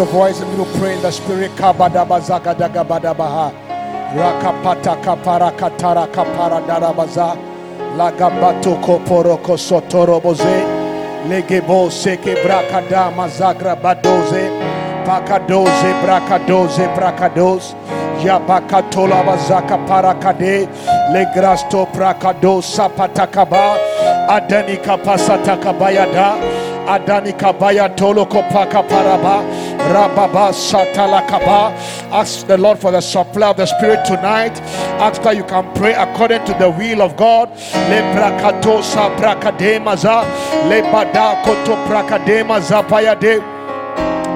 your voice and you pray in the spirit. Rakapata kapara katara kapara darabaza. Lagabato koporo kosotoro boze. Legebo seke brakada mazagra badoze. Pakadoze brakadoze brakados. Yabakatola bazaka parakade. Legrasto prakado sapatakaba. Adani kapasatakabayada. Adani kabaya tolo kopaka paraba. Rababa satalakaba. Ask the Lord for the supply of the Spirit tonight. Ask that you can pray according to the will of God. Le brakato sa brakademaza. Le bada koto brakademaza payade.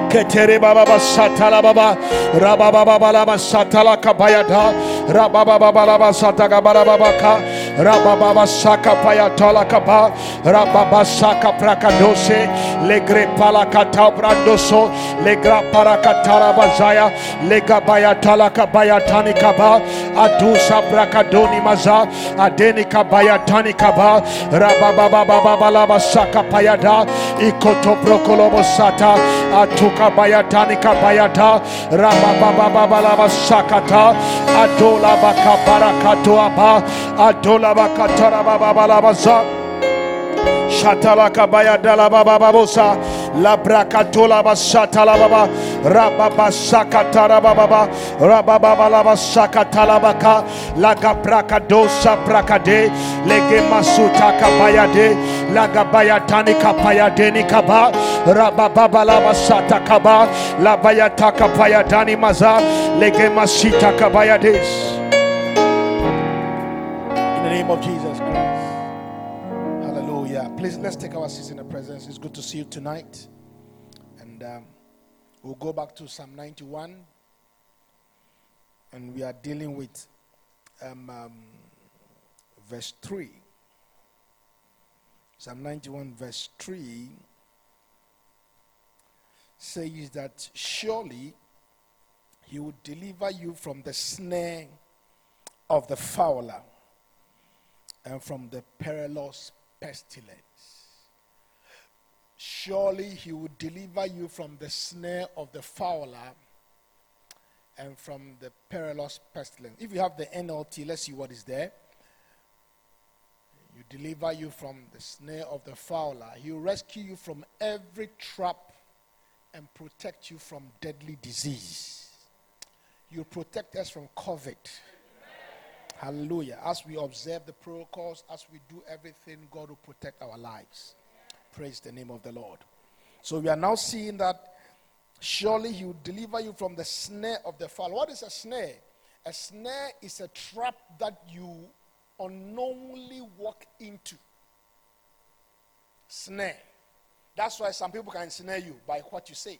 Ketere baba baba satala baba raba baba baba satala kabayada raba baba baba sataka baba baba ka raba baba saka payatala kaba raba baba saka prakadose legre pala kata brandoso legra para katara bazaya lega bayatala kabaya tani kaba adusa brakadoni maza adeni kabaya tani kaba raba baba baba baba saka payada ikoto brokolobo sata atuka bayatani kabayata raba baba baba laba sakata adola baka barakato aba adola bakatara baba baba laba Shatala kabaya dala baba babosa la brakatola bashatala baba rababa baba brakade lege masuta kabaya de deni kaba kaba baya takapaya dani maza lege masita kabaya des in the name of Jesus. Please let's take our seats in the presence. It's good to see you tonight. And um, we'll go back to Psalm 91. And we are dealing with um, um, verse 3. Psalm 91, verse 3 says that surely he will deliver you from the snare of the fowler and from the perilous pestilence. Surely he will deliver you from the snare of the fowler and from the perilous pestilence. If you have the NLT, let's see what is there. You deliver you from the snare of the fowler. He will rescue you from every trap and protect you from deadly disease. You protect us from COVID. Hallelujah. As we observe the protocols, as we do everything, God will protect our lives. Praise the name of the Lord. So we are now seeing that surely He will deliver you from the snare of the fall. What is a snare? A snare is a trap that you unknowingly walk into. Snare. That's why some people can snare you by what you say.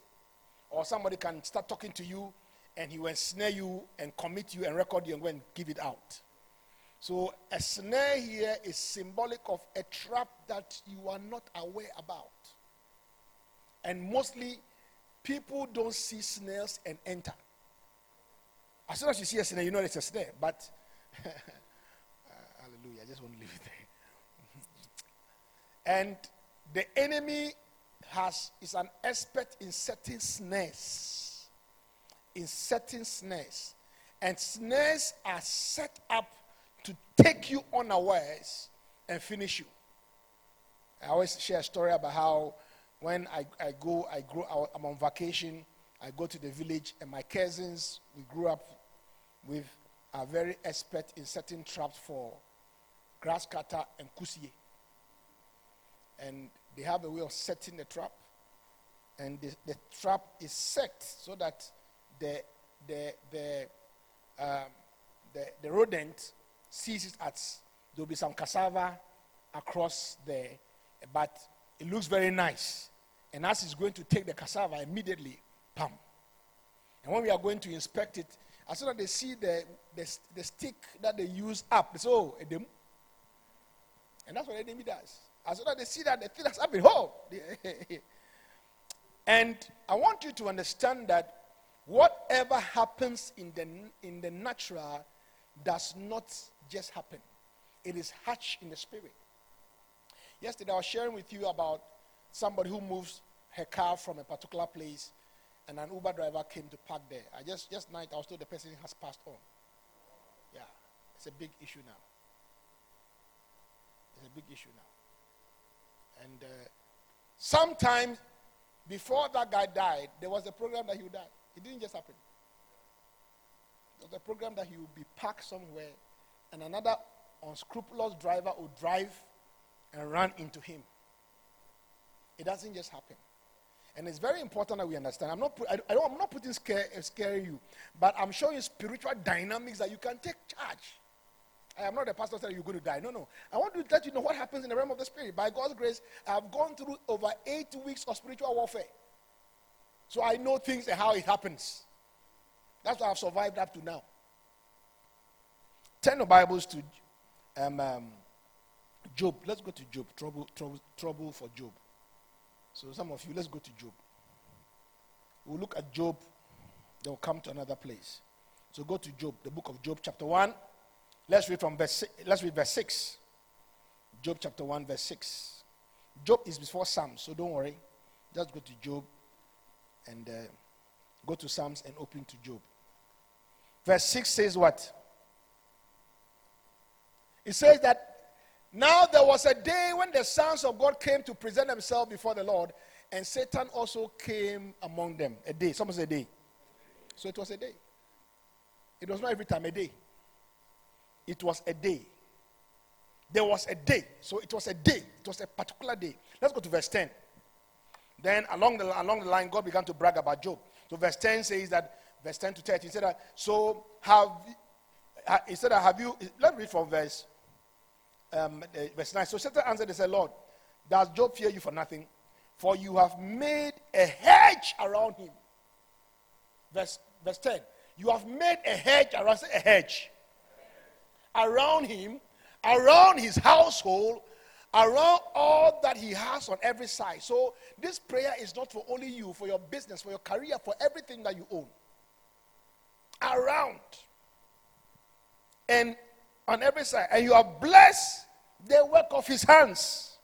Or somebody can start talking to you and he will snare you and commit you and record you and go and give it out. So a snare here is symbolic of a trap that you are not aware about. And mostly people don't see snares and enter. As soon as you see a snare, you know it's a snare. But uh, hallelujah, I just want to leave it there. and the enemy has is an expert in setting snares. In setting snares. And snares are set up to take you unawares and finish you. I always share a story about how when I, I go, I grow, I'm on vacation, I go to the village, and my cousins, we grew up with, are very expert in setting traps for grass cutter and kusie. And they have a way of setting the trap. And the, the trap is set so that the, the, the, um, the, the rodent sees it as there'll be some cassava across there, but it looks very nice. And as he's going to take the cassava, immediately, pam. And when we are going to inspect it, as soon as they see the, the, the stick that they use up, they say, oh, a demo. And that's what the enemy does. As soon as they see that oh, the thing has happened, oh! and I want you to understand that whatever happens in the, in the natural does not just happen, it is hatched in the spirit. Yesterday, I was sharing with you about somebody who moves her car from a particular place, and an Uber driver came to park there. I just just night I was told the person has passed on. Yeah, it's a big issue now. It's a big issue now. And uh, sometimes before that guy died, there was a program that he would die. It didn't just happen. Was a program that he would be parked somewhere, and another unscrupulous driver would drive and run into him. It doesn't just happen. And it's very important that we understand. I'm not, I, am not putting scare, uh, scaring you, but I'm showing spiritual dynamics that you can take charge. I am not a pastor saying you're going to die. No, no. I want to let you know what happens in the realm of the spirit. By God's grace, I've gone through over eight weeks of spiritual warfare. So I know things and how it happens. That's why I've survived up to now. Turn the Bibles to um, um, Job. Let's go to Job. Trouble, trouble, trouble for Job. So some of you, let's go to Job. We'll look at Job, then we'll come to another place. So go to Job, the book of Job, chapter 1. Let's read from verse let's read verse 6. Job chapter 1, verse 6. Job is before Psalms, so don't worry. Just go to Job and uh, go to Psalms and open to Job. Verse 6 says what? It says that now there was a day when the sons of God came to present themselves before the Lord, and Satan also came among them. A day. Someone say a day. So it was a day. It was not every time, a day. It was a day. There was a day. So it was a day. It was a particular day. Let's go to verse 10. Then along the, along the line, God began to brag about Job. So verse 10 says that, verse 10 to 13, he said that, so have, he said have you, let me read from verse um, uh, verse 9. So Satan answered and said, Lord, does Job fear you for nothing? For you have made a hedge around him. Verse, verse 10. You have made a hedge around, a hedge. Around him, around his household, around all that he has on every side. So this prayer is not for only you, for your business, for your career, for everything that you own. Around. And on every side. And you have blessed the work of his hands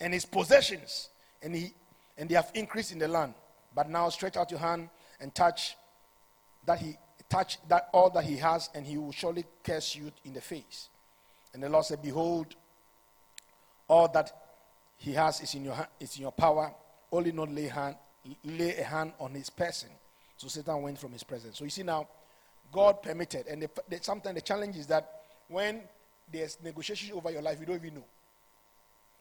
and his possessions, and, he, and they have increased in the land. But now stretch out your hand and touch that he touch that all that he has, and he will surely curse you in the face. And the Lord said, Behold, all that he has is in your hand, is in your power. Only not lay hand lay a hand on his person. So Satan went from his presence. So you see now, God permitted, and the, the, sometimes the challenge is that when there's negotiations over your life, you don't even know.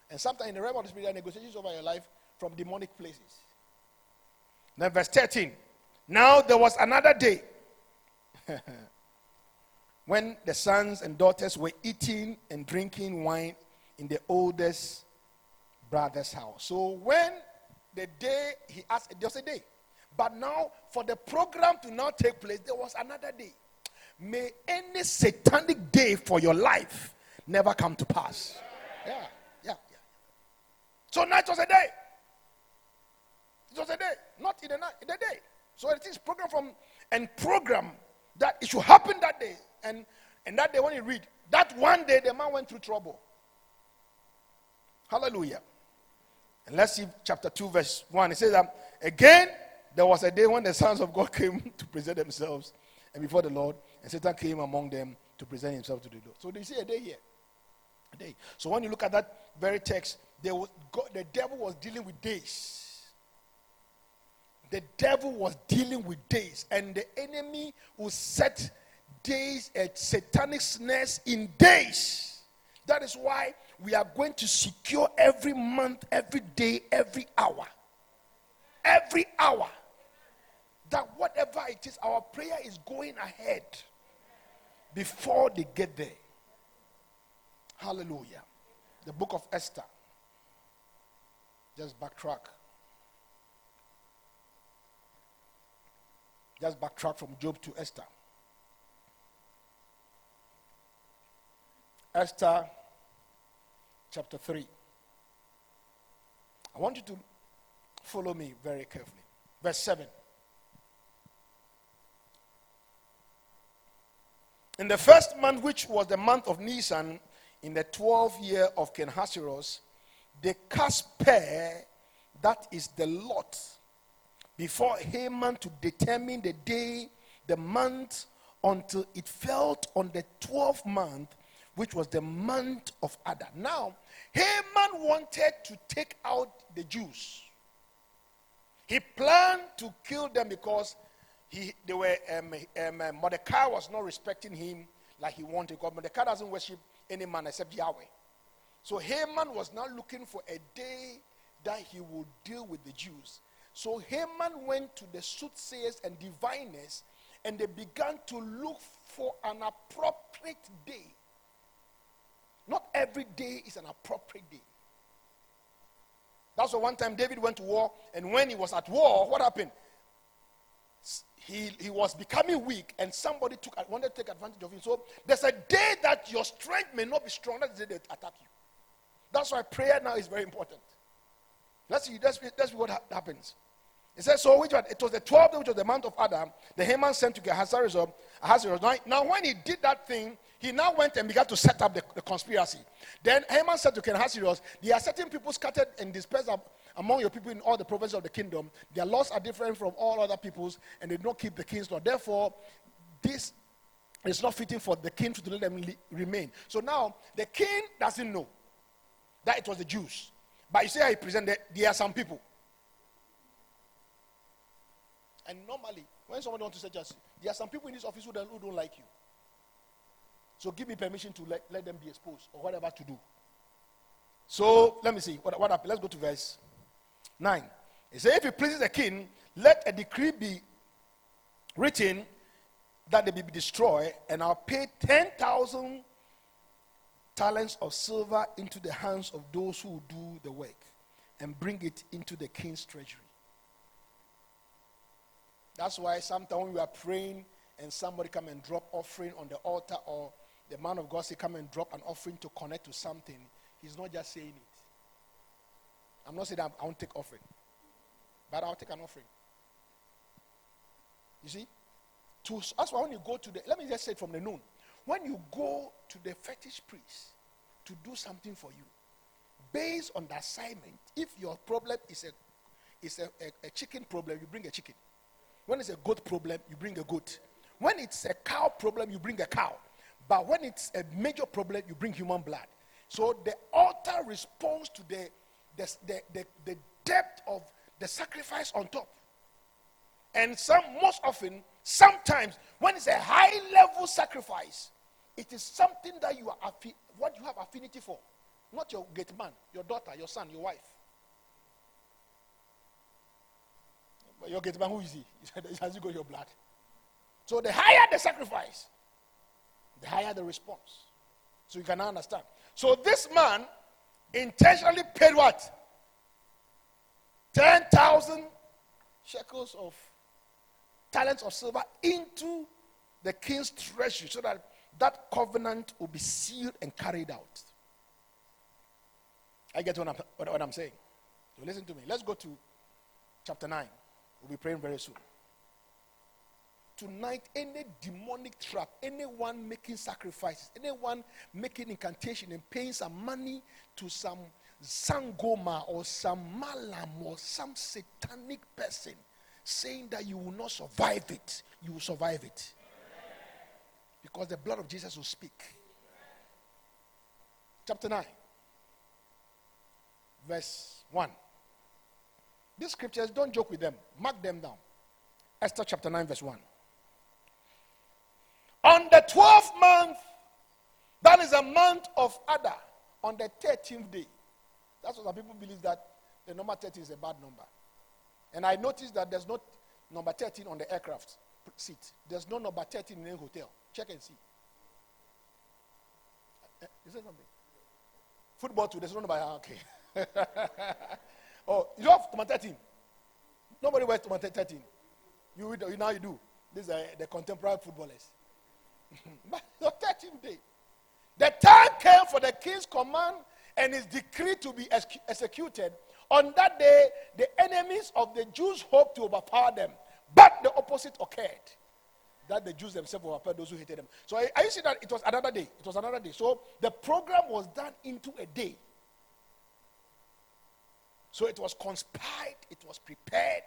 And sometimes in the realm of the spirit, there are negotiations over your life from demonic places. Then verse 13. Now there was another day when the sons and daughters were eating and drinking wine in the oldest brother's house. So when the day he asked, there was a day. But now, for the program to now take place, there was another day. May any satanic day for your life never come to pass. Yeah, yeah, yeah. So night was a day. It was a day, not in the night, in the day. So it is program from and program that it should happen that day. And and that day when you read, that one day the man went through trouble. Hallelujah. And let's see chapter 2, verse 1. It says that again there was a day when the sons of God came to present themselves and before the Lord, and Satan came among them to present himself to the Lord. So they see a day here. A day. So when you look at that very text, was, God, the devil was dealing with days. The devil was dealing with days, and the enemy will set days at satanic snares in days. That is why we are going to secure every month, every day, every hour. Every hour that whatever it is, our prayer is going ahead before they get there. Hallelujah. The book of Esther. Just backtrack. Just backtrack from Job to Esther. Esther chapter 3. I want you to follow me very carefully. Verse 7. In the first month, which was the month of Nisan, in the 12th year of King Ahasuerus, the cast Pur, that is the lot, before Haman to determine the day, the month, until it fell on the 12th month, which was the month of Adar. Now, Haman wanted to take out the Jews. He planned to kill them because he, they were, um, um, uh, Mordecai was not respecting him like he wanted. Because Mordecai doesn't worship any man except Yahweh. So Haman was now looking for a day that he would deal with the Jews. So Haman went to the soothsayers and diviners and they began to look for an appropriate day. Not every day is an appropriate day. That's why one time David went to war, and when he was at war, what happened? He, he was becoming weak, and somebody took wanted to take advantage of him. So there's a day that your strength may not be strong. That's the day they attack you. That's why prayer now is very important. Let's see, let's see what ha- happens. It says, so which one? It was the 12th day, which was the month of Adam. The Haman sent to Ahasuerus. Ahasuerus. Now, when he did that thing, he now went and began to set up the, the conspiracy. Then Haman said to King Ahasuerus, There are certain people scattered and dispersed among your people in all the provinces of the kingdom. Their laws are different from all other people's, and they don't keep the king's law. Therefore, this is not fitting for the king to let them remain. So now, the king doesn't know that it was the Jews. But you see how he presented, there are some people and normally, when somebody wants to say there are some people in this office who don't, who don't like you. So give me permission to let, let them be exposed or whatever to do. So let me see what, what happened. Let's go to verse 9. It says, If it pleases the king, let a decree be written that they be destroyed, and I'll pay 10,000 talents of silver into the hands of those who do the work and bring it into the king's treasury. That's why sometimes we are praying and somebody come and drop offering on the altar or the man of God say come and drop an offering to connect to something, he's not just saying it. I'm not saying that I won't take offering, but I'll take an offering. You see? To, that's why when you go to the, let me just say it from the noon. When you go to the fetish priest to do something for you, based on the assignment, if your problem is a, is a, a, a chicken problem, you bring a chicken. When it's a goat problem, you bring a goat. When it's a cow problem, you bring a cow. But when it's a major problem, you bring human blood. So the altar responds to the, the, the, the, the depth of the sacrifice on top. And some, most often, sometimes, when it's a high level sacrifice, it is something that you are what you have affinity for, not your gate man, your daughter, your son, your wife. your gate man, who is he? Has got your blood. So the higher the sacrifice, the higher the response. So you can understand. So this man intentionally paid what? 10,000 shekels of talents of silver into the king's treasury so that that covenant will be sealed and carried out. I get what I'm, what, what I'm saying. So listen to me. Let's go to chapter 9. We'll be praying very soon. Tonight, any demonic trap, anyone making sacrifices, anyone making incantation and paying some money to some Sangoma or some Malam or some satanic person saying that you will not survive it, you will survive it. Because the blood of Jesus will speak. Chapter 9, verse 1. These scriptures, don't joke with them. Mark them down. Esther chapter 9, verse 1. On the 12th month, that is a month of Adar, on the 13th day. That's what some people believe that the number 13 is a bad number. And I noticed that there's not number 13 on the aircraft seat. There's no number 13 in any hotel. Check and see. Eh, is there something? Football too, there's no number. Ah, okay. Oh, you have number 13. Nobody wears number 13. You, you now you do. These are the contemporary footballers. But the 13th day, the time came for the king's command and his decree to be ex- executed. On that day, the enemies of the Jews hoped to overpower them, but the opposite occurred. That the Jews themselves overpowered those who hated them. So I, I see that it was another day. It was another day. So the program was done into a day. So it was conspired, it was prepared,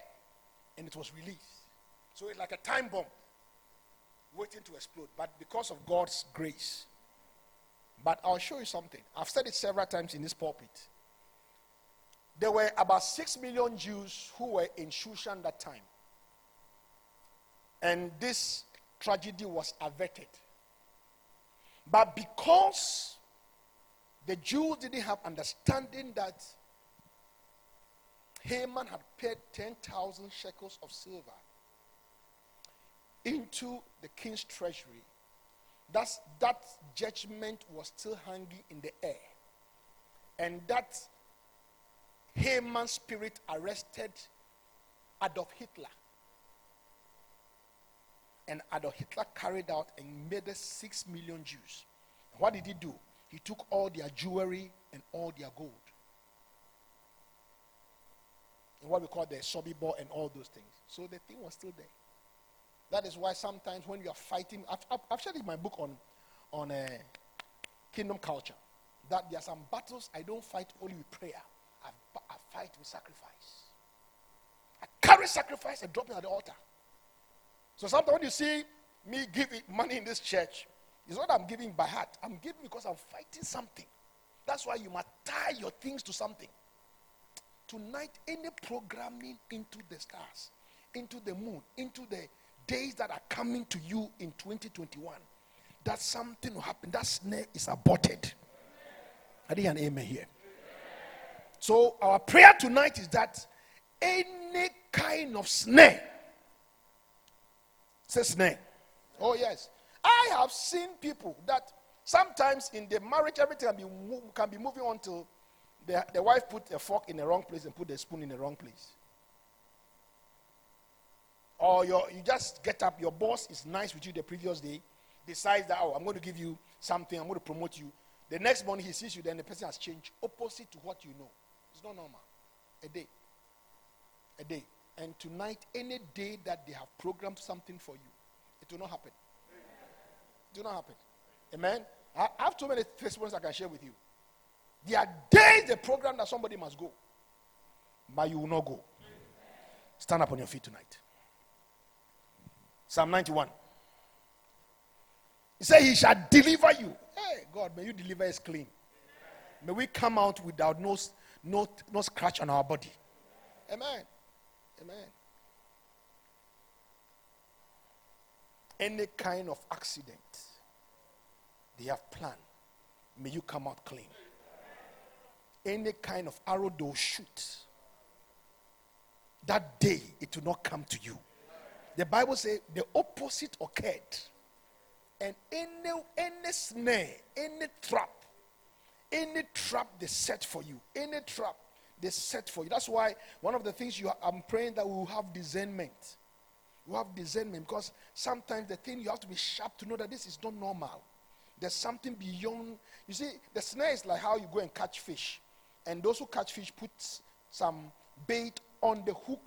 and it was released. So it's like a time bomb waiting to explode, but because of God's grace. But I'll show you something. I've said it several times in this pulpit. There were about six million Jews who were in Shushan that time. And this tragedy was averted. But because the Jews didn't have understanding that Haman had paid 10,000 shekels of silver into the king's treasury, that's, that judgment was still hanging in the air. And that Haman's spirit arrested Adolf Hitler. And Adolf Hitler carried out and murdered six million Jews. What did he do? He took all their jewelry and all their gold. And what we call the Sobibor and all those things. So the thing was still there. That is why sometimes when you are fighting, I've, I've, I've shared in my book on, on uh, kingdom culture that there are some battles I don't fight only with prayer, I, I fight with sacrifice. I carry sacrifice and drop it at the altar. So sometimes when you see me giving money in this church, it's not I'm giving by heart. I'm giving because I'm fighting something. That's why you must tie your things to something. Tonight, any programming into the stars, into the moon, into the days that are coming to you in 2021, that something will happen. That snare is aborted. I did an amen here. So, our prayer tonight is that any kind of snare Say snare. Oh, yes. I have seen people that sometimes in the marriage, everything can be, can be moving on till the, the wife put a fork in the wrong place and put the spoon in the wrong place. Or you you just get up, your boss is nice with you the previous day, decides that, oh, I'm going to give you something, I'm going to promote you. The next morning he sees you, then the person has changed opposite to what you know. It's not normal. A day. A day. And tonight, any day that they have programmed something for you, it will not happen. It will not happen. Amen. I have too many testimonies I can share with you. There are days the program that somebody must go, but you will not go. Stand up on your feet tonight. Psalm 91. He said, He shall deliver you. Hey, God, may you deliver us clean. May we come out without no, no, no scratch on our body. Amen. Amen. Any kind of accident they have planned, may you come out clean. Any kind of arrow they'll shoot, that day it will not come to you. The Bible says the opposite occurred. And any, any snare, any trap, any trap they set for you, any trap they set for you. That's why one of the things you I'm praying that we will have discernment. We have discernment because sometimes the thing you have to be sharp to know that this is not normal. There's something beyond. You see, the snare is like how you go and catch fish, and those who catch fish put some bait on the hook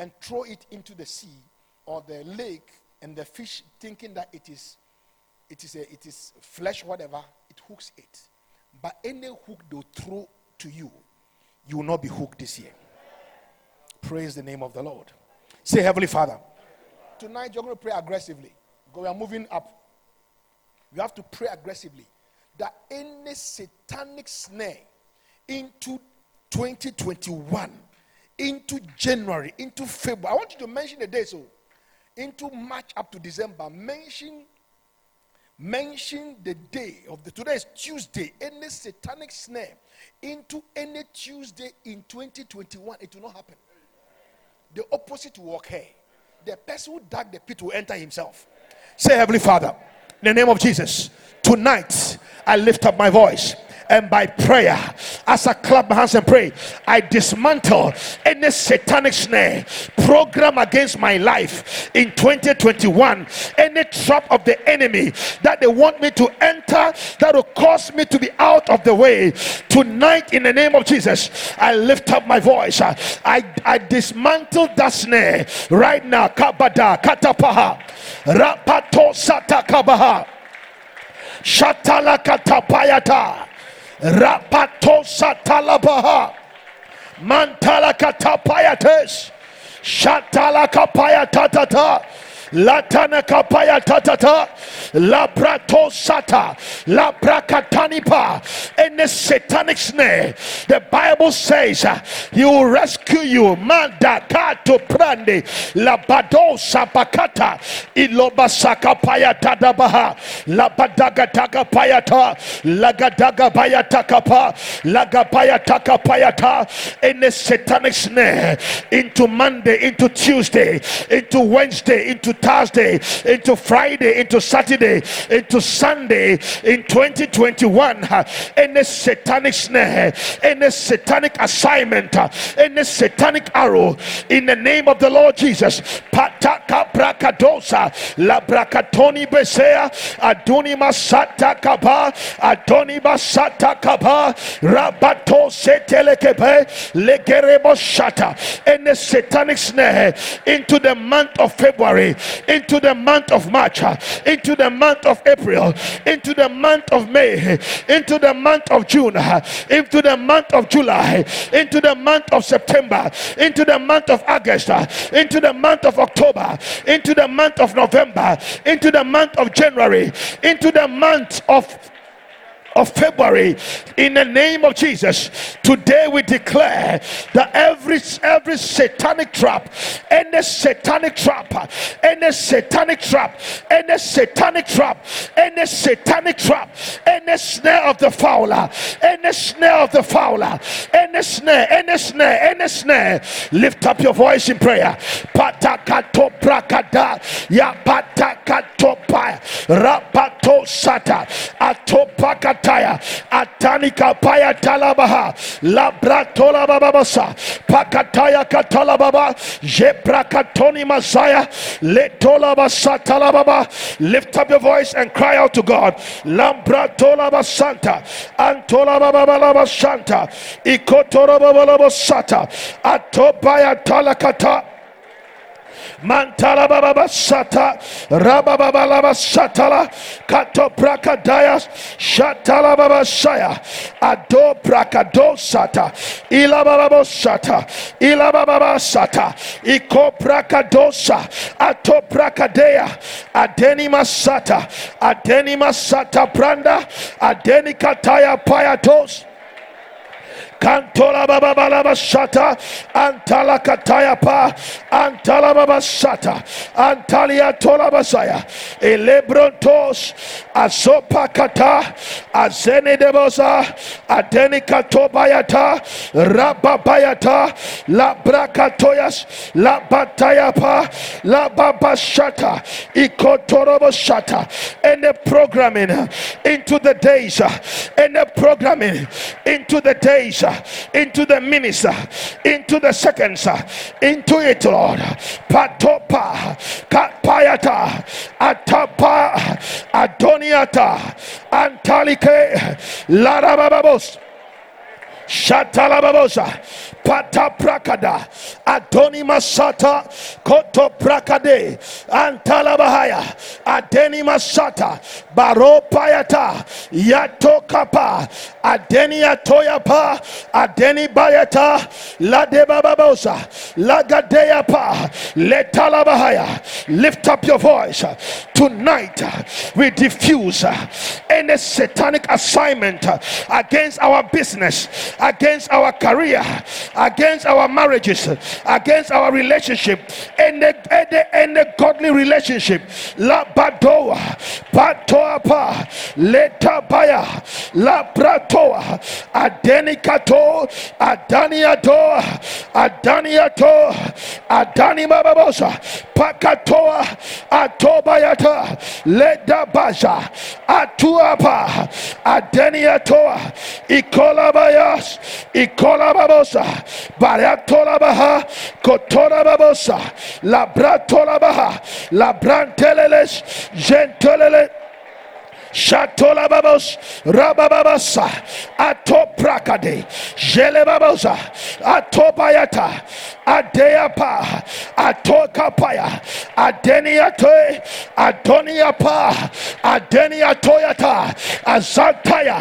and throw it into the sea or the lake, and the fish thinking that it is, it is a, it is flesh, whatever, it hooks it. But any hook they throw to you you will not be hooked this year. Praise the name of the Lord. Say, Heavenly Father, tonight you're going to pray aggressively. Because we are moving up. You have to pray aggressively that any satanic snare into 2021, into January, into February, I want you to mention the day so oh. into March up to December, mention mention the day of the today is Tuesday, any satanic snare into any Tuesday in 2021, it will not happen. The opposite will occur. The person who dug the pit will enter himself. Say, Heavenly Father, in the name of Jesus, tonight I lift up my voice and by prayer, as I clap my hands and pray, I dismantle any satanic snare program against my life in 2021. Any trap of the enemy that they want me to enter that will cause me to be out of the way. Tonight, in the name of Jesus, I lift up my voice. I, I dismantle that snare right now. Kabada, katapaha, rapato satakabaha. Shatala katapayata. Rapatosa talabaha. Mantala katapayates. Shatala kapaya tatata. Latana kapaya tatata. La brato sata. La brakatanipa. Any satanic snare. The Bible says uh, he will rescue you. Manda kato prande. La bado sapakata. Ilobasaka paya tadabaha. La badaga payata. Lagadaga. Lagapaya satanic snare into Monday, into Tuesday, into Wednesday, into Thursday, into Friday, into Saturday, into Sunday in 2021. uh, Any satanic snare, any satanic assignment, any satanic arrow in the name of the Lord Jesus. Pataka brakadosa, la brakatoni besea, kaba, adoni masata kaba, rabato setelekebe, legerebo shata. Any satanic snare into the month of February, into the month of March, uh, into the month of April, into the month of May, into the month of June, uh, into the month of July, into the month of September, into the month of August, uh, into the month of October, into the month of November, into the month of January, into the month of of February in the name of Jesus. Today we declare that every every satanic trap, any satanic trap, any satanic trap, any satanic trap, any satanic trap, any snare of the fowler, any snare of the fowler, any snare, any snare, any snare. Lift up your voice in prayer. Ya atopakataya atanika paya talabaha. Labratola bababasa pakataya katalababa. Jebrakatoni masaya letola basata baba lift up your voice and cry out to God. Lambratola basanta. Antola bababa santa ikotora bababa sata atopaya talakata Mantala baba sata, rababa baba kato prakadaya, shatala baba saya, ado prakado sata, ila baba sata, ila baba iko prakadosa, ato prakadea, adeni masata, adeni masata pranda, adeni kataya payatos. Kantola baba balaba shata, antala kataya pa, antala baba shata, antalia tola basaya, elebrontos, asopa kata, azene debosa, adeni katobayata, rababayata, la brakatoyas, la bataya pa, la baba shata, ikotorobo shata, and the programming into the days, and the programming into the days, into the minutes, into the seconds, into it, Lord. Patopa, Kapayata, Atapa, Adoniata, Antalike, Larababos. Shatalababosa, Pata Prakada, Adoni Masata, Koto Prakade, Antalabahaya, Adeni Masata, Baro Payata, Yato Kapa, Adeni Atoyapa, Adeni Bayata, Lade Bababosa, Lagadeapa, Letalabahaya. Lift up your voice. Tonight we diffuse any satanic assignment against our business against our career, against our marriages, against our relationship, and the, and the, and the godly relationship. La badoa, patoapa, letabaya, la bratoa, adenikato, adaniato, adaniato, adanimababosa, pakatoa, atobayata, ledabaja, atuapa, adeniatoa, ikolabaya. Ikola babosa, Bariatola baha, Kotora babosa, Labratola baha, Labranteles, Gentelele. Shatola babos, rabababasa, atoprakade, jelebabosa, atobayata, Adeapa, Atokapaya, Adeniate, Adoniapa, Adeniatoyata, Azataya,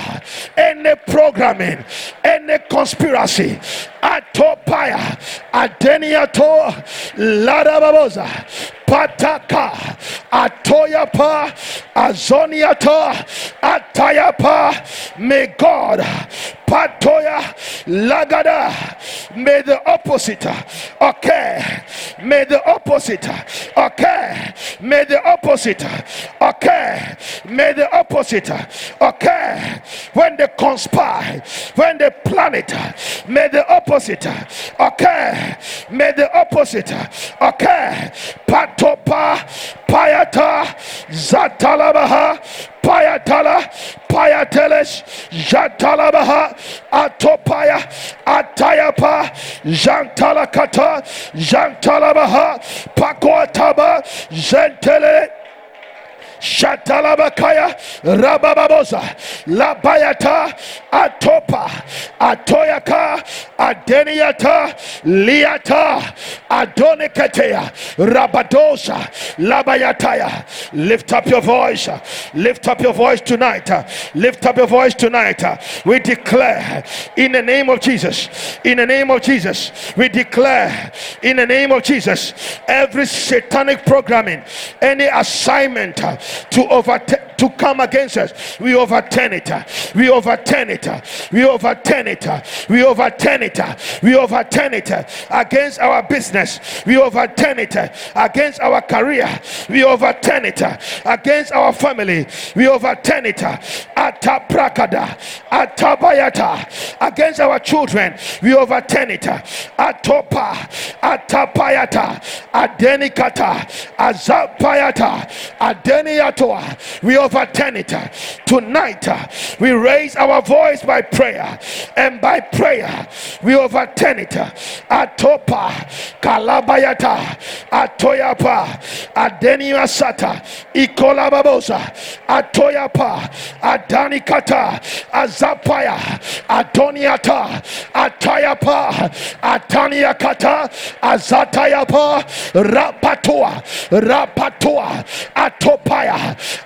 any programming, any conspiracy, Atopaya, Adeniato, Ladababoza, Pataka, Atoyapa, Azoniata, Atayapa, may God, Patoya, Lagada, may the opposite, okay, may the opposite, okay, may the opposite, okay, may the opposite, okay, when they conspire, when they plan it, may the opposite, okay, may the opposite, okay, Patopa, Payata, Zatalabaha, Payatala, Payateles, Jatalabaha, Atopaya, Atayapa, Jantalakata, Jantalabaha, Pakoataba, Zentele. Shatalabakaya Rabababosa Labayata Atopa Atoyaka Adeniata Liata Adonikatea Rabadosa Labayataya. Lift up your voice Lift up your voice tonight Lift up your voice tonight. We declare in the name of Jesus in the name of Jesus we declare in the name of Jesus every satanic programming any assignment to overtake to come against us. We overturn it. We overturn it. We overturn it. We overturn it. We overturn it against our business. We overturn it against our career. We overturn it against our family. We overturn it ataprakada atabayata against our children. We overturn it atopa atapayata adenikata azapayata adeniatoa we overturn it. Tonight we raise our voice by prayer. And by prayer we overturn it. Atopa kalabayata atoyapa adeniasata ikolababosa atoyapa adanikata azapaya adoniata atayapa ataniakata azatayapa rapatua rapatua atopaya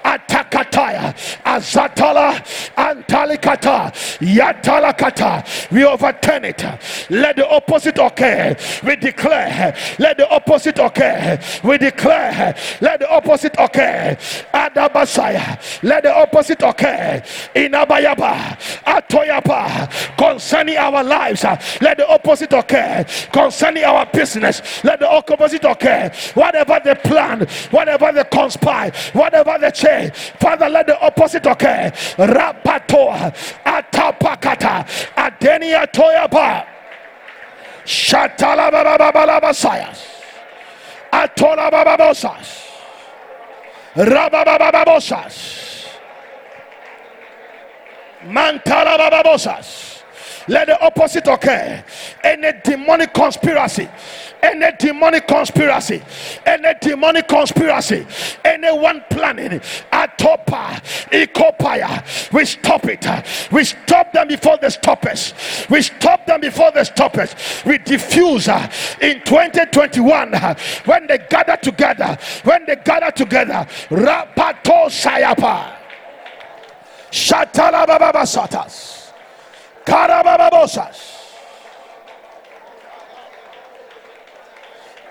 atakataya azatala antalikata yatalakata. We overturn it. Let the opposite occur. We declare. Let the opposite occur. We declare. Let the opposite occur. Adabasaya. Let the opposite occur. In abayaba atoyaba concerning our lives let the opposite occur. Concerning our business let the opposite occur. Whatever they plan whatever they conspire whatever they change father let the opposite occur. Rapato atapakata adenia toyaba. Shatala babababasayas atola bababosas rababababosas mantala bababosas let the opposite occur. Any demonic conspiracy, any demonic conspiracy, any demonic conspiracy, anyone planning Atopa, Ikopaya, we stop it. We stop them before they stop us. We stop them before the stoppers. We diffuse uh, in 2021 uh, when they gather together. When they gather together, Rapato Sayapa. Shatala Baba Satas.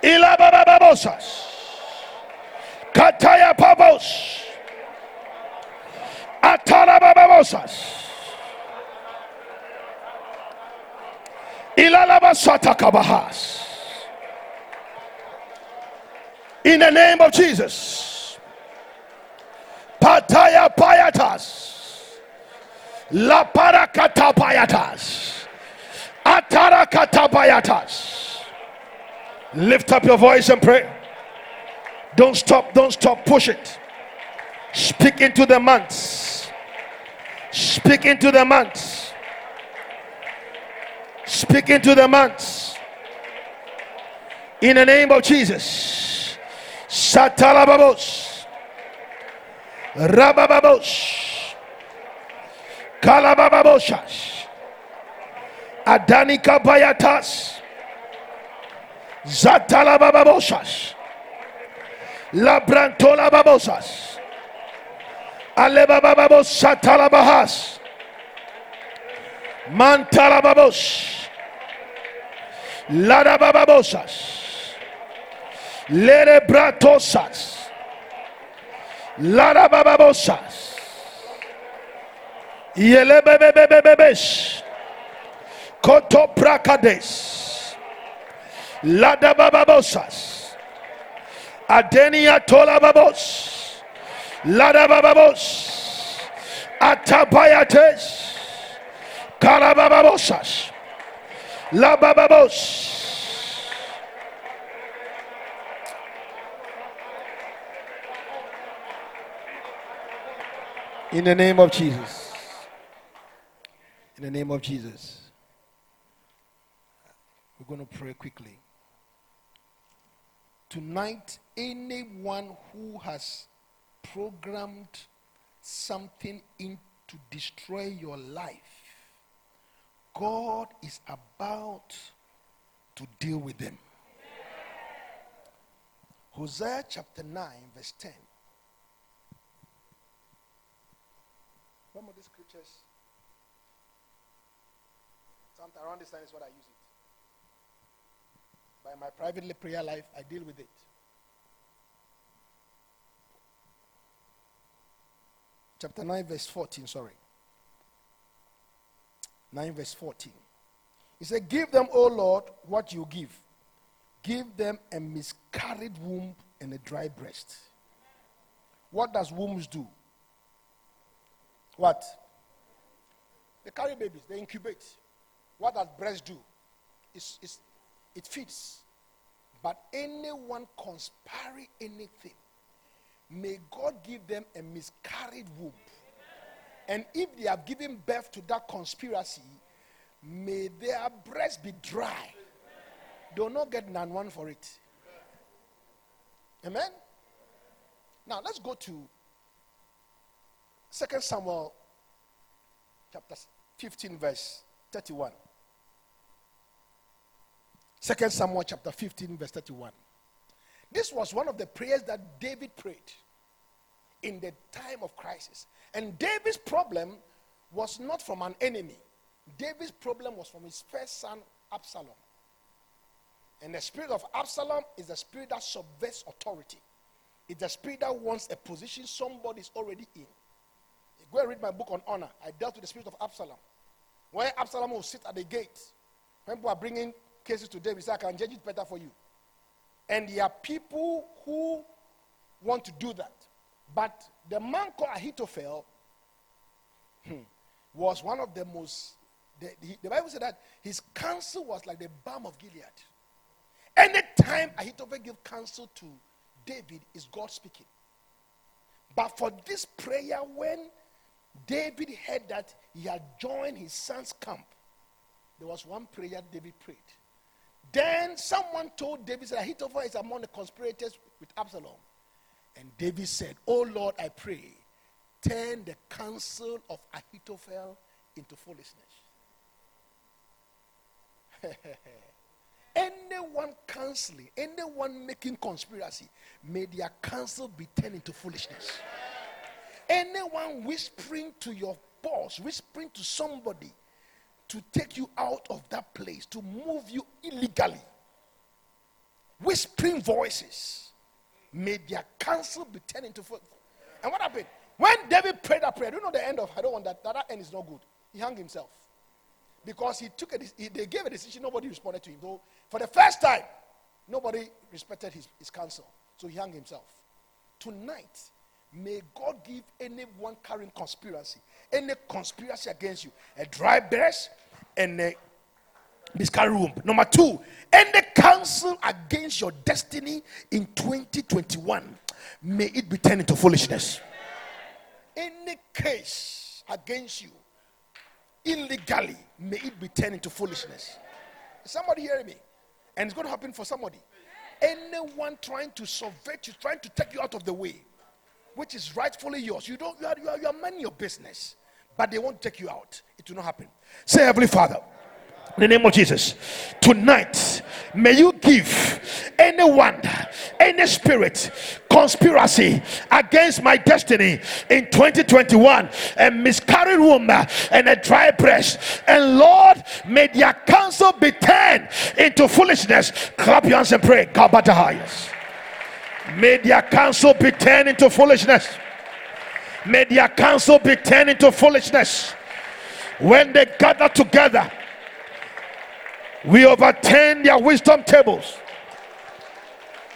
Ilabababosas. Kataya Pabos. Atarababosas. Ilalabasata. In the name of Jesus. Pataya Payatas. La parakatapayatas. Atarakatapayatas. Lift up your voice and pray. Don't stop, don't stop, push it. Speak into the months. Speak into the months. Speak into the months. In the name of Jesus. Satalababos. Rabababos. Kalabababoshas. Adanika Bayatas. Zatalabababosas. Labrantola babosas. Alebababos satalabahas. Mantalababos. Ladabababosas. Lerebratosas. Ladabababosas. Yelebebebebebes. Kotopracades. Ladabababosas. Adenia tolababos. Ladabababos. Atabayates. Kalabababosas. Labababos. In the name of Jesus. In the name of Jesus. We're going to pray quickly. Tonight, anyone who has programmed something in to destroy your life, God is about to deal with them. Hosea chapter 9, verse 10. Some of these scriptures, sometimes around this time is what I use. By my private prayer life, I deal with it. Chapter 9, verse 14, sorry. 9, verse 14. He said, Give them, O Lord, what you give. Give them a miscarried womb and a dry breast. What does wombs do? What? They carry babies, they incubate. What does breast do? It's, it's, it feeds. But anyone conspiring anything, may God give them a miscarried womb. And if they have given birth to that conspiracy, may their breasts be dry. Do not get none one for it. Amen? Now let's go to 2 Samuel chapter 15, verse 31. 2 Samuel chapter 15, verse 31. This was one of the prayers that David prayed in the time of crisis. And David's problem was not from an enemy, David's problem was from his first son, Absalom. And the spirit of Absalom is the spirit that subverts authority. It's the spirit that wants a position somebody's already in. Go and read my book on honor. I dealt with the spirit of Absalom. Where Absalom will sit at the gate. When people are bringing cases to David, he said, I can judge it better for you. And there are people who want to do that. But the man called Ahithophel hmm, was one of the most, the, the, the Bible said that his counsel was like the balm of Gilead. Anytime Ahithophel gave counsel to David, is God speaking. But for this prayer, when David heard that he had joined his son's camp, there was one prayer David prayed. Then someone told David that Ahithophel is among the conspirators with Absalom. And David said, Oh Lord, I pray, turn the counsel of Ahithophel into foolishness. anyone counseling, anyone making conspiracy, may their counsel be turned into foolishness. Anyone whispering to your boss, whispering to somebody to take you out of that place, to move you illegally, whispering voices, made their counsel be turned into foolishness. And what happened? When David prayed that prayer, do you know the end of I don't want that, that, that end is not good. He hung himself. Because he took a he, they gave a decision, nobody responded to him. Though for the first time, nobody respected his, his counsel. So he hung himself. Tonight, may God give anyone carrying conspiracy, any conspiracy against you, a dry breast and a miscarried womb. Number two, any counsel against your destiny in 2021, may it be turned into foolishness. Any case against you illegally, may it be turned into foolishness. Is somebody hearing me? And it's going to happen for somebody. Anyone trying to subvert you, trying to take you out of the way, which is rightfully yours. You don't you are, you are, you are minding your business, but they won't take you out. It will not happen. Say, Heavenly Father, In the name of Jesus. Tonight, may you give anyone, any spirit, conspiracy against my destiny in 2021, a miscarried womb and a dry breast. And Lord, may their counsel be turned into foolishness. Clap your hands and pray. May their counsel be turned into foolishness. May their counsel be turned into foolishness. When they gather together, we overturn their wisdom tables.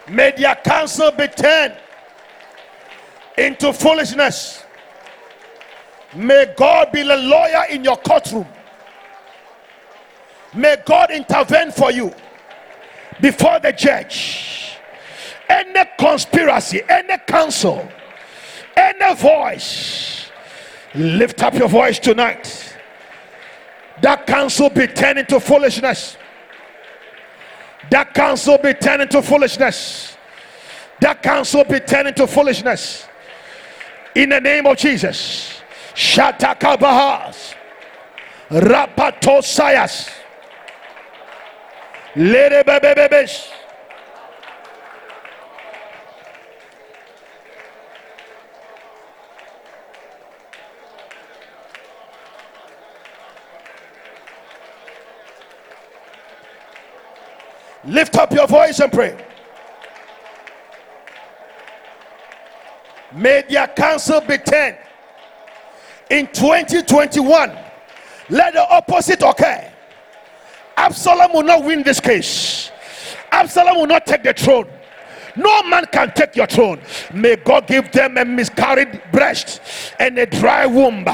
May their counsel be turned into foolishness. May God be the lawyer in your courtroom. May God intervene for you before the judge. Any conspiracy, any counsel, any voice, lift up your voice tonight that counsel be turned into foolishness. That counsel be turned into foolishness. That counsel be turned into foolishness. In the name of Jesus. Shatakabahas. Rapatosayas. Lerebebebebesh. Lift up your voice and pray. May their counsel be turned in 2021. Let the opposite occur. Absalom will not win this case. Absalom will not take the throne. No man can take your throne. May God give them a miscarried breast and a dry womb.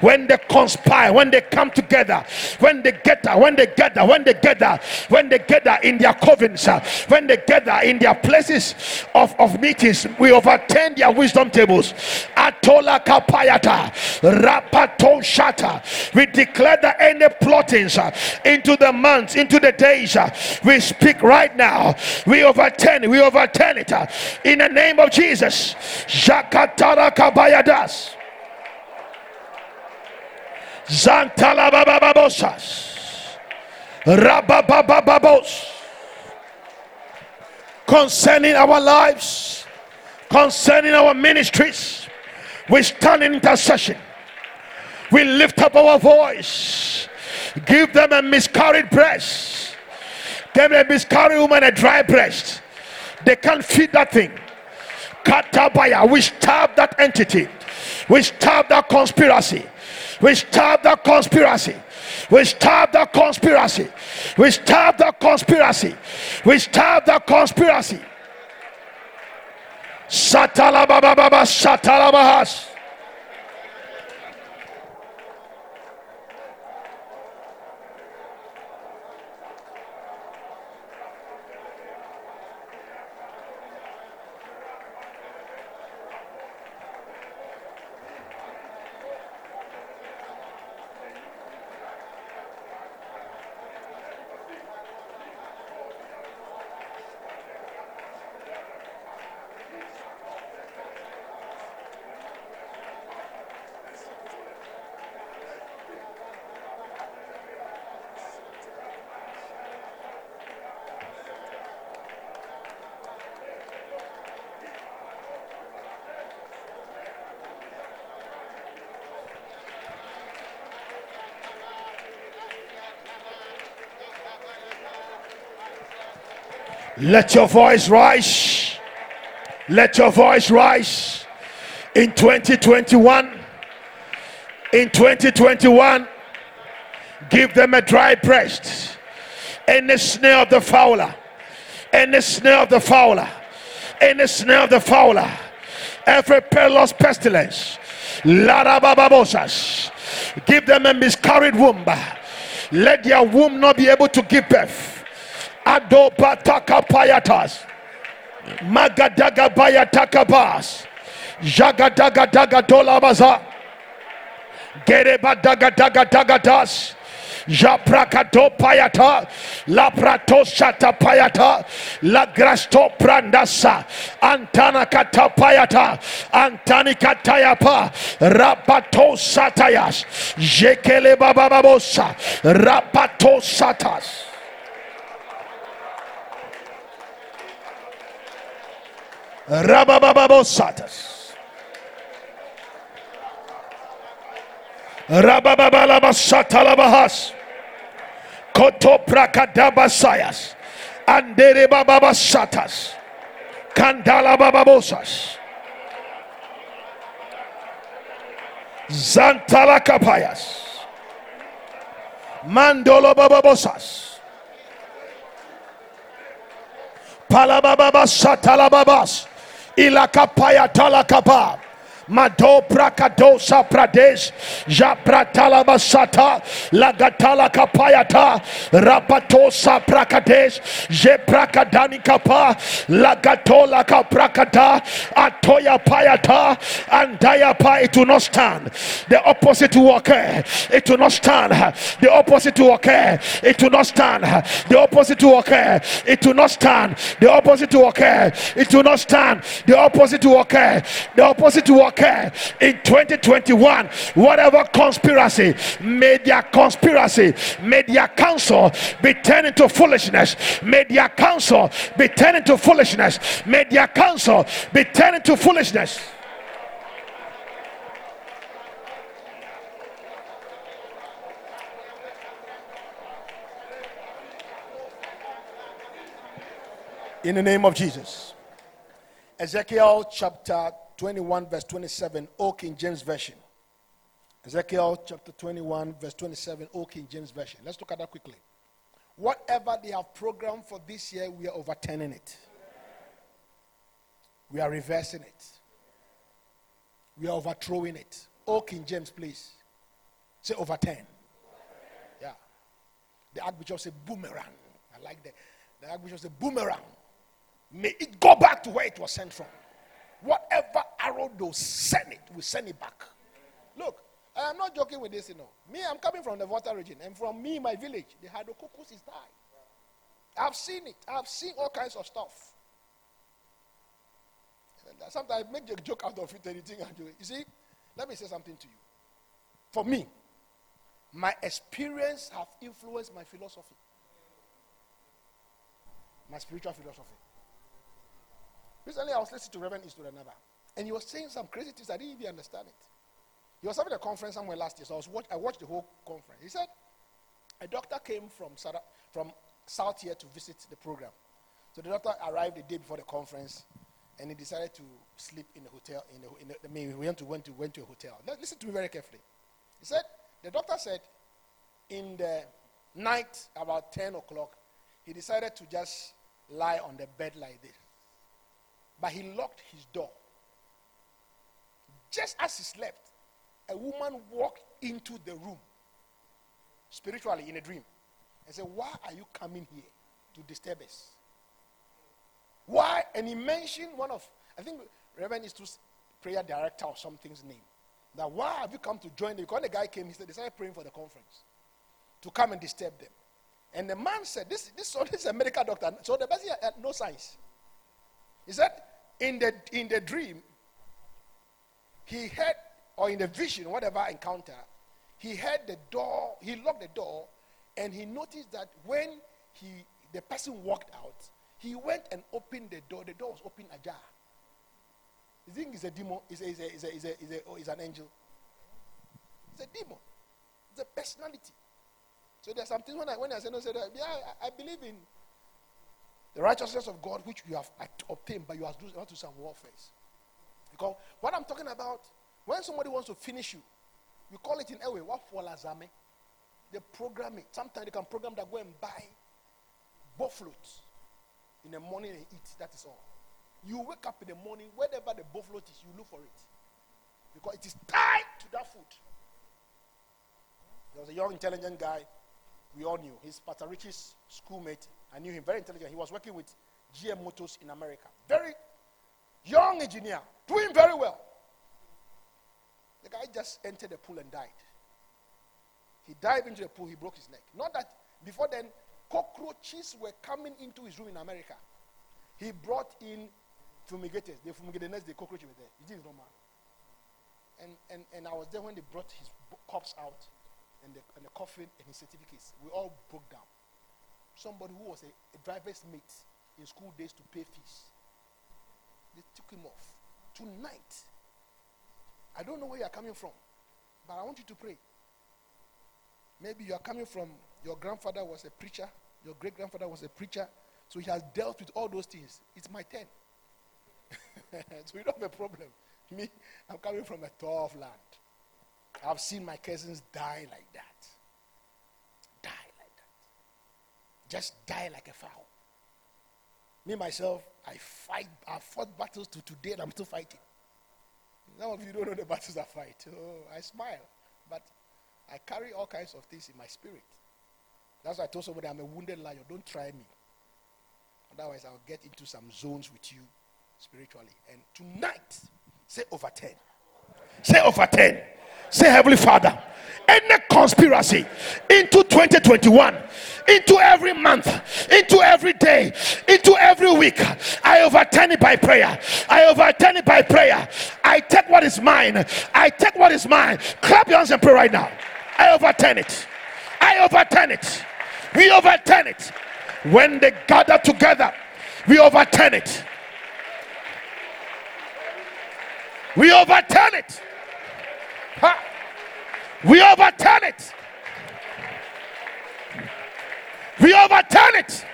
When they conspire, when they come together, when they gather, when they gather, when they gather, when they gather in their covens, uh, when they gather in their places of, of meetings, we overturn their wisdom tables. Atola kapayata, rapato shata. We declare that any plottings uh, into the months, into the days, uh, we speak right now. We overturn, we overturn it uh, in the name of Jesus. Jakatara kabayadas. Zantalabababosas. Rababababos. Concerning our lives, concerning our ministries, we stand in intercession. We lift up our voice. Give them a miscarried breast. Give them a miscarried woman a dry breast. They can't feed that thing. Katabaya, we stab that entity. We stab that conspiracy. We stab the conspiracy. We stab the conspiracy. We stab the conspiracy. We stab the conspiracy. Satalababa satalabahas. Let your voice rise. Let your voice rise in 2021. In 2021, give them a dry breast. Any snare of the fowler, any snare of the fowler, any snare of the fowler, every perilous pestilence, give them a miscarried womb. Let their womb not be able to give birth Adopataka payatas. Magadaga bayataka bas. Jagadaga daga dolabaza. Gereba daga daga daga das. Japrakato payata, la prato shata payata, la grasto prandasa, antana kata payata, antani katayapa, rapato satayas, jekele bababosa, rapato satas. Rabababosatas. Rabababalabashatalabahas. Koto prakadabasayas. Andere bababasatas. Kandala bababosas. Zantala Ilakapaya talakapa. Mado prakadosa pradesh japratala basata lagatala kapayata rapatosa prakadesh je prakadani kapa lagatola kaprakata atoya payata andaya pa it will not stand. The opposite will occur. It will not stand. The opposite will occur. It will not stand. The opposite will occur. It will not stand. The opposite will occur. It will not stand. The opposite will occur. The opposite will occur in 2021 whatever conspiracy may their conspiracy may their counsel be turned into foolishness may their counsel be turned into foolishness may their counsel be turned into foolishness in the name of Jesus. Ezekiel chapter 21, verse 27, O King James Version. Ezekiel chapter 21, verse 27, O King James Version. Let's look at that quickly. Whatever they have programmed for this year, we are overturning it. We are reversing it. We are overthrowing it. O King James, please. Say overturn. Yeah. The Archbishop said boomerang. I like that. The Archbishop said boomerang. May it go back to where it was sent from. Whatever arrow they'll send it, we send it back. Look, I am not joking with this, you know. Me, I'm coming from the water region, and from me, my village, the hydrococcus is high. I've seen it. I've seen all kinds of stuff. Sometimes I make a joke out of it, anything I do. You see, let me say something to you. For me, my experience have influenced my philosophy, my spiritual philosophy. Recently, I was listening to Reverend Eastwood Anaba, and he was saying some crazy things. I didn't even understand it. He was having a conference somewhere last year, so I, was watch, I watched the whole conference. He said a doctor came from, from South here to visit the program. So the doctor arrived the day before the conference, and he decided to sleep in a hotel. In, a, in a, I mean, we went to, went, to, went to a hotel. Listen to me very carefully. He said, the doctor said, in the night, about 10 o'clock, he decided to just lie on the bed like this. But he locked his door. Just as he slept, a woman walked into the room, spiritually in a dream, and said, Why are you coming here to disturb us? Why? And he mentioned one of, I think, Reverend is to prayer director or something's name. That why have you come to join? Because the guy came, he said, they started praying for the conference to come and disturb them. And the man said, This, this, this is a medical doctor, so the person had no science. He said, in the, in the dream, he heard, or in the vision, whatever encounter, he heard the door, he locked the door, and he noticed that when he, the person walked out, he went and opened the door. The door was open ajar. You think it's a demon? It's, a, it's, a, a, a, a, oh, an angel. It's a demon. It's a personality. So there's something when I when I say no, that, yeah, I, I believe in the righteousness of God which you have obtained, but you have to do some warfare. Because what I'm talking about, when somebody wants to finish you, we call it in a way what for lazame. They program it. Sometimes they can program that go and buy buffaloes in the morning and eat. That is all. You wake up in the morning, wherever the buffalo is, you look for it. Because it is tied to that food. There was a young, intelligent guy we all knew. He's Pastor Richie's schoolmate. I knew him, very intelligent. He was working with GM Motors in America. Very young engineer, doing very well. The guy just entered the pool and died. He dived into the pool, he broke his neck. Not that before then, cockroaches were coming into his room in America. He brought in fumigators. They fumigated the next day, cockroaches were there. It is normal. And, and, and I was there when they brought his corpse out and the, and the coffin and his certificates. We all broke down. Somebody who was a, a driver's mate in school days to pay fees. They took him off. Tonight, I don't know where you're coming from, but I want you to pray. Maybe you are coming from your grandfather was a preacher, your great grandfather was a preacher, so he has dealt with all those things. It's my turn. so you don't have a problem. Me, I'm coming from a tough land. I've seen my cousins die like that. Die like that. Just die like a fowl. Me, myself, I fight, I fought battles to today and I'm still fighting. Some of you don't know the battles I fight. Oh, I smile. But I carry all kinds of things in my spirit. That's why I told somebody I'm a wounded lion. Don't try me. Otherwise, I'll get into some zones with you spiritually. And tonight, say over 10. Say over 10. Say, Heavenly Father, any conspiracy into 2021, into every month, into every day, into every week, I overturn it by prayer. I overturn it by prayer. I take what is mine. I take what is mine. Clap your hands and pray right now. I overturn it. I overturn it. We overturn it. When they gather together, we overturn it. We overturn it. We overturn it. We overturn it.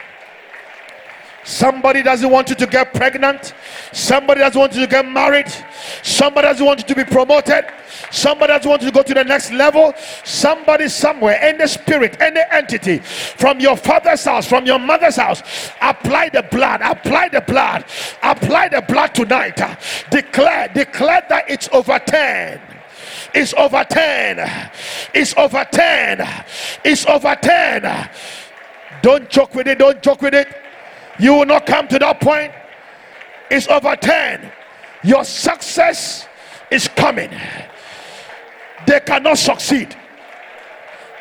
Somebody doesn't want you to get pregnant. Somebody doesn't want you to get married. Somebody doesn't want you to be promoted. Somebody doesn't want you to go to the next level. Somebody somewhere, any spirit, any entity from your father's house, from your mother's house, apply the blood. Apply the blood. Apply the blood tonight. Declare, declare that it's overturned. It's overturned. It's overturned. It's overturned. Don't joke with it. Don't joke with it. You will not come to that point. It's overturned. Your success is coming. They cannot succeed.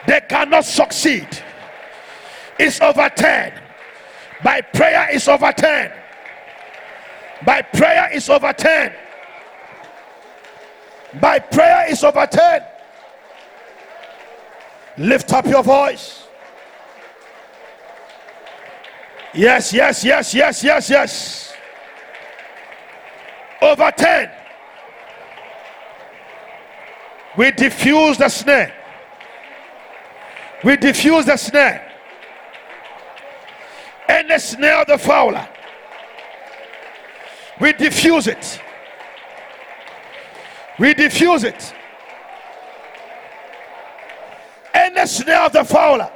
They cannot succeed. It's overturned. By prayer, it's overturned. By prayer, it's overturned. By prayer, it's overturned. Lift up your voice. Yes, yes, yes, yes, yes, yes. Over 10. We diffuse the snare. We diffuse the snare. And the snare of the fowler. We diffuse it. We diffuse it. And the snare of the fowler.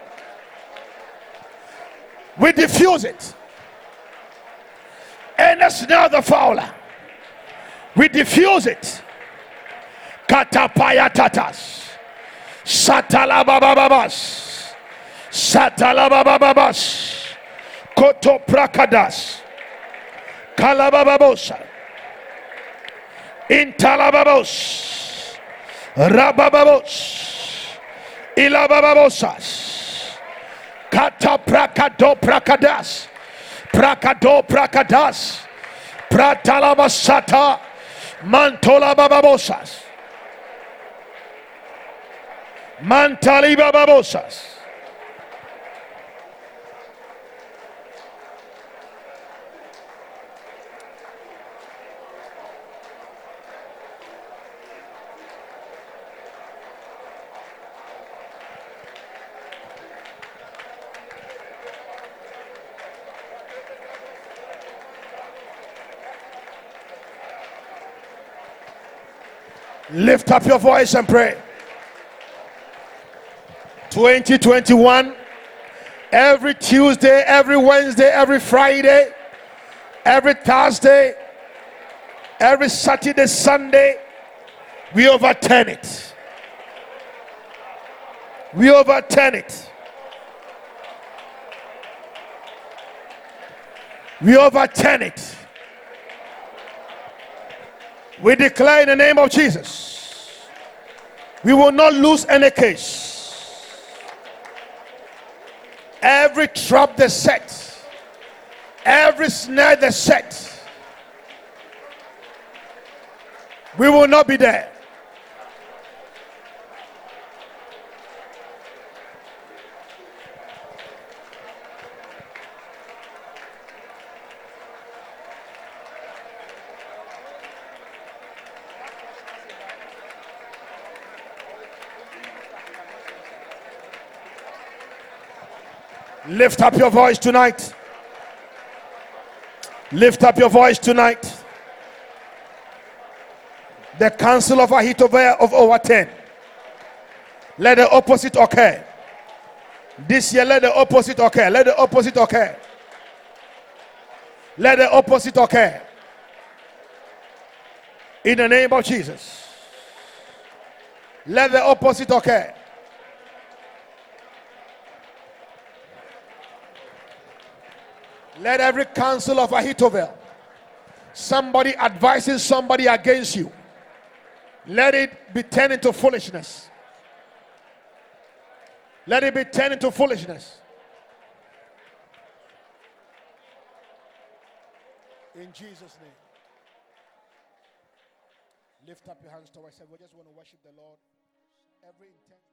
We diffuse it. And the snare of the fowler. We diffuse it. Katapaya tatas. Satalabababas. Satalabababas. Koto prakadas. Kalabababosa. Intalababos. Rabababos. Ilabababosas. Kata prakado prakadas. Prakado prakadas. Pratalabasata. Mantola bababosas. Lift up your voice and pray. 2021, every Tuesday, every Wednesday, every Friday, every Thursday, every Saturday, Sunday, we overturn it. We overturn it. We overturn it. We declare in the name of Jesus, we will not lose any case. Every trap they set, every snare they set, we will not be there. Lift up your voice tonight. Lift up your voice tonight. The counsel of Ahithophel of over 10. Let the opposite occur. This year, let the opposite occur. Let the opposite occur. Let the opposite occur. In the name of Jesus. Let the opposite occur. Let every counsel of Ahithophel, somebody advising somebody against you, let it be turned into foolishness. Let it be turned into foolishness. In Jesus' name. Lift up your hands towards heaven. We just want to worship the Lord. Every intent.